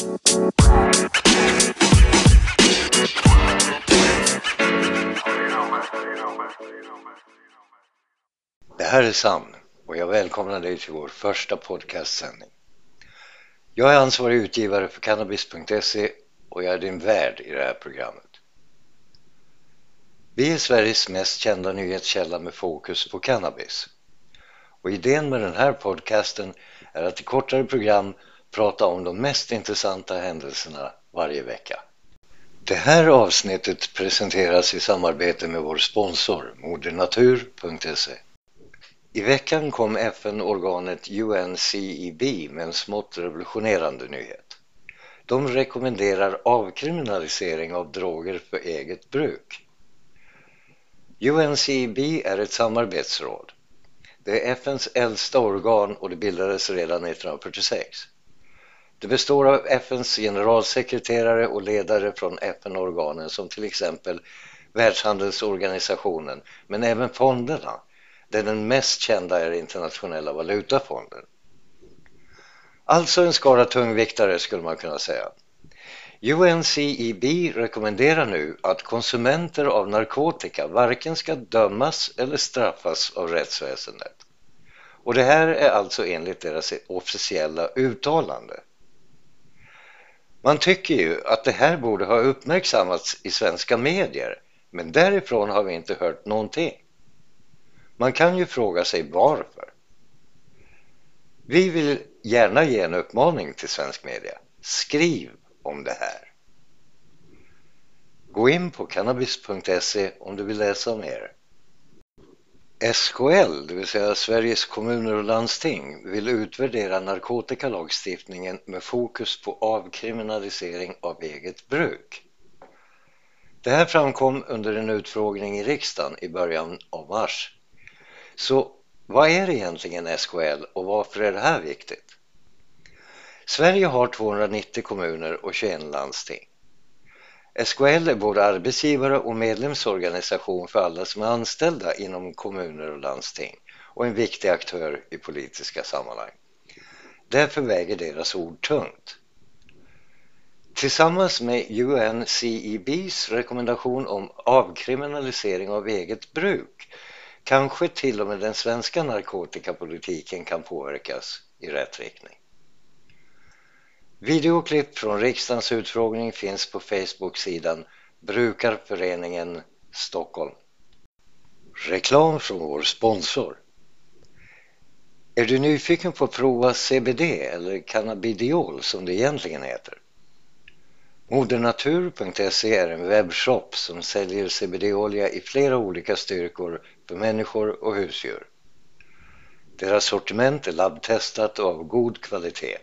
Det här är Sam och jag välkomnar dig till vår första podcastsändning. Jag är ansvarig utgivare för cannabis.se och jag är din värd i det här programmet. Vi är Sveriges mest kända nyhetskälla med fokus på cannabis. Och idén med den här podcasten är att i kortare program prata om de mest intressanta händelserna varje vecka. Det här avsnittet presenteras i samarbete med vår sponsor modernatur.se. I veckan kom FN-organet UNCEB med en smått revolutionerande nyhet. De rekommenderar avkriminalisering av droger för eget bruk. UNCEB är ett samarbetsråd. Det är FNs äldsta organ och det bildades redan 1946. Det består av FNs generalsekreterare och ledare från FN-organen som till exempel Världshandelsorganisationen, men även fonderna, där den mest kända är Internationella valutafonden. Alltså en skara tungviktare skulle man kunna säga. UNCEB rekommenderar nu att konsumenter av narkotika varken ska dömas eller straffas av rättsväsendet. Och det här är alltså enligt deras officiella uttalande. Man tycker ju att det här borde ha uppmärksammats i svenska medier, men därifrån har vi inte hört någonting. Man kan ju fråga sig varför. Vi vill gärna ge en uppmaning till svensk media. Skriv om det här. Gå in på cannabis.se om du vill läsa mer. SKL, det vill säga Sveriges kommuner och landsting, vill utvärdera narkotikalagstiftningen med fokus på avkriminalisering av eget bruk. Det här framkom under en utfrågning i riksdagen i början av mars. Så vad är egentligen SKL och varför är det här viktigt? Sverige har 290 kommuner och 21 landsting. SKL är både arbetsgivare och medlemsorganisation för alla som är anställda inom kommuner och landsting och en viktig aktör i politiska sammanhang. Därför väger deras ord tungt. Tillsammans med UNCEBs rekommendation om avkriminalisering av eget bruk kanske till och med den svenska narkotikapolitiken kan påverkas i rätt riktning. Videoklipp från riksdagens utfrågning finns på Facebook-sidan Brukarföreningen Stockholm. Reklam från vår sponsor. Är du nyfiken på att prova CBD eller cannabidiol som det egentligen heter? Modernatur.se är en webbshop som säljer CBD-olja i flera olika styrkor för människor och husdjur. Deras sortiment är labbtestat och av god kvalitet.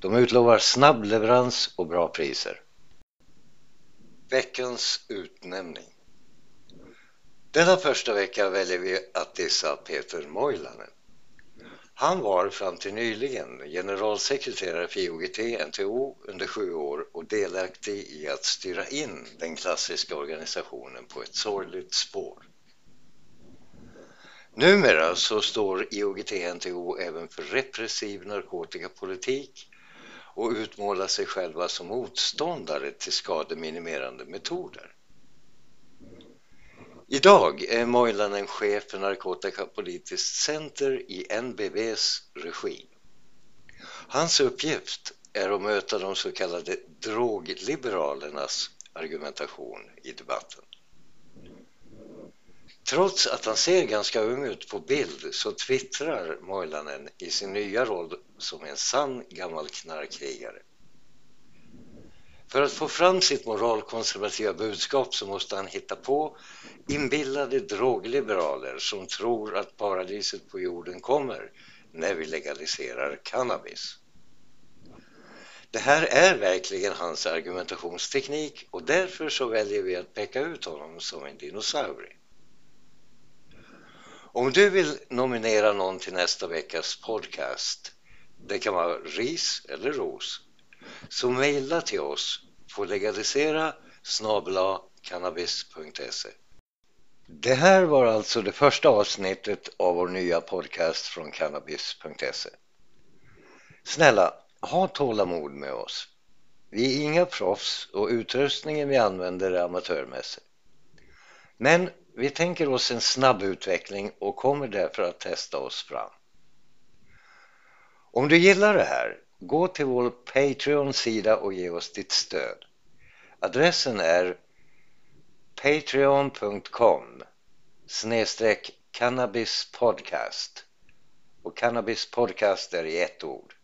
De utlovar snabb leverans och bra priser. Veckans utnämning. Denna första vecka väljer vi att dissa Peter Moilanen. Han var fram till nyligen generalsekreterare för IOGT-NTO under sju år och delaktig i att styra in den klassiska organisationen på ett sorgligt spår. Numera så står IOGT-NTO även för repressiv narkotikapolitik och utmåla sig själva som motståndare till skademinimerande metoder. Idag är Moilanen chef för Narkotikapolitiskt center i NBVs regi. Hans uppgift är att möta de så kallade drogliberalernas argumentation i debatten. Trots att han ser ganska ung ut på bild så twittrar Moilanen i sin nya roll som en sann gammal knarkkrigare. För att få fram sitt moralkonservativa budskap så måste han hitta på inbillade drogliberaler som tror att paradiset på jorden kommer när vi legaliserar cannabis. Det här är verkligen hans argumentationsteknik och därför så väljer vi att peka ut honom som en dinosaurie. Om du vill nominera någon till nästa veckas podcast, det kan vara ris eller ros, så mejla till oss på legalisera cannabis.se. Det här var alltså det första avsnittet av vår nya podcast från cannabis.se. Snälla, ha tålamod med oss. Vi är inga proffs och utrustningen vi använder är amatörmässig. Men vi tänker oss en snabb utveckling och kommer därför att testa oss fram. Om du gillar det här, gå till vår Patreon-sida och ge oss ditt stöd. Adressen är patreon.com snedstreck cannabispodcast och cannabispodcast är i ett ord.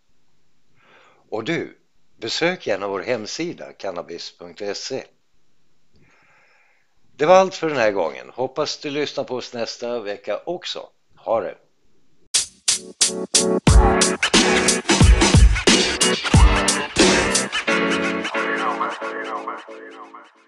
Och du, besök gärna vår hemsida cannabis.se. Det var allt för den här gången. Hoppas du lyssnar på oss nästa vecka också. Ha det! you know, man. You know, man. You know, man.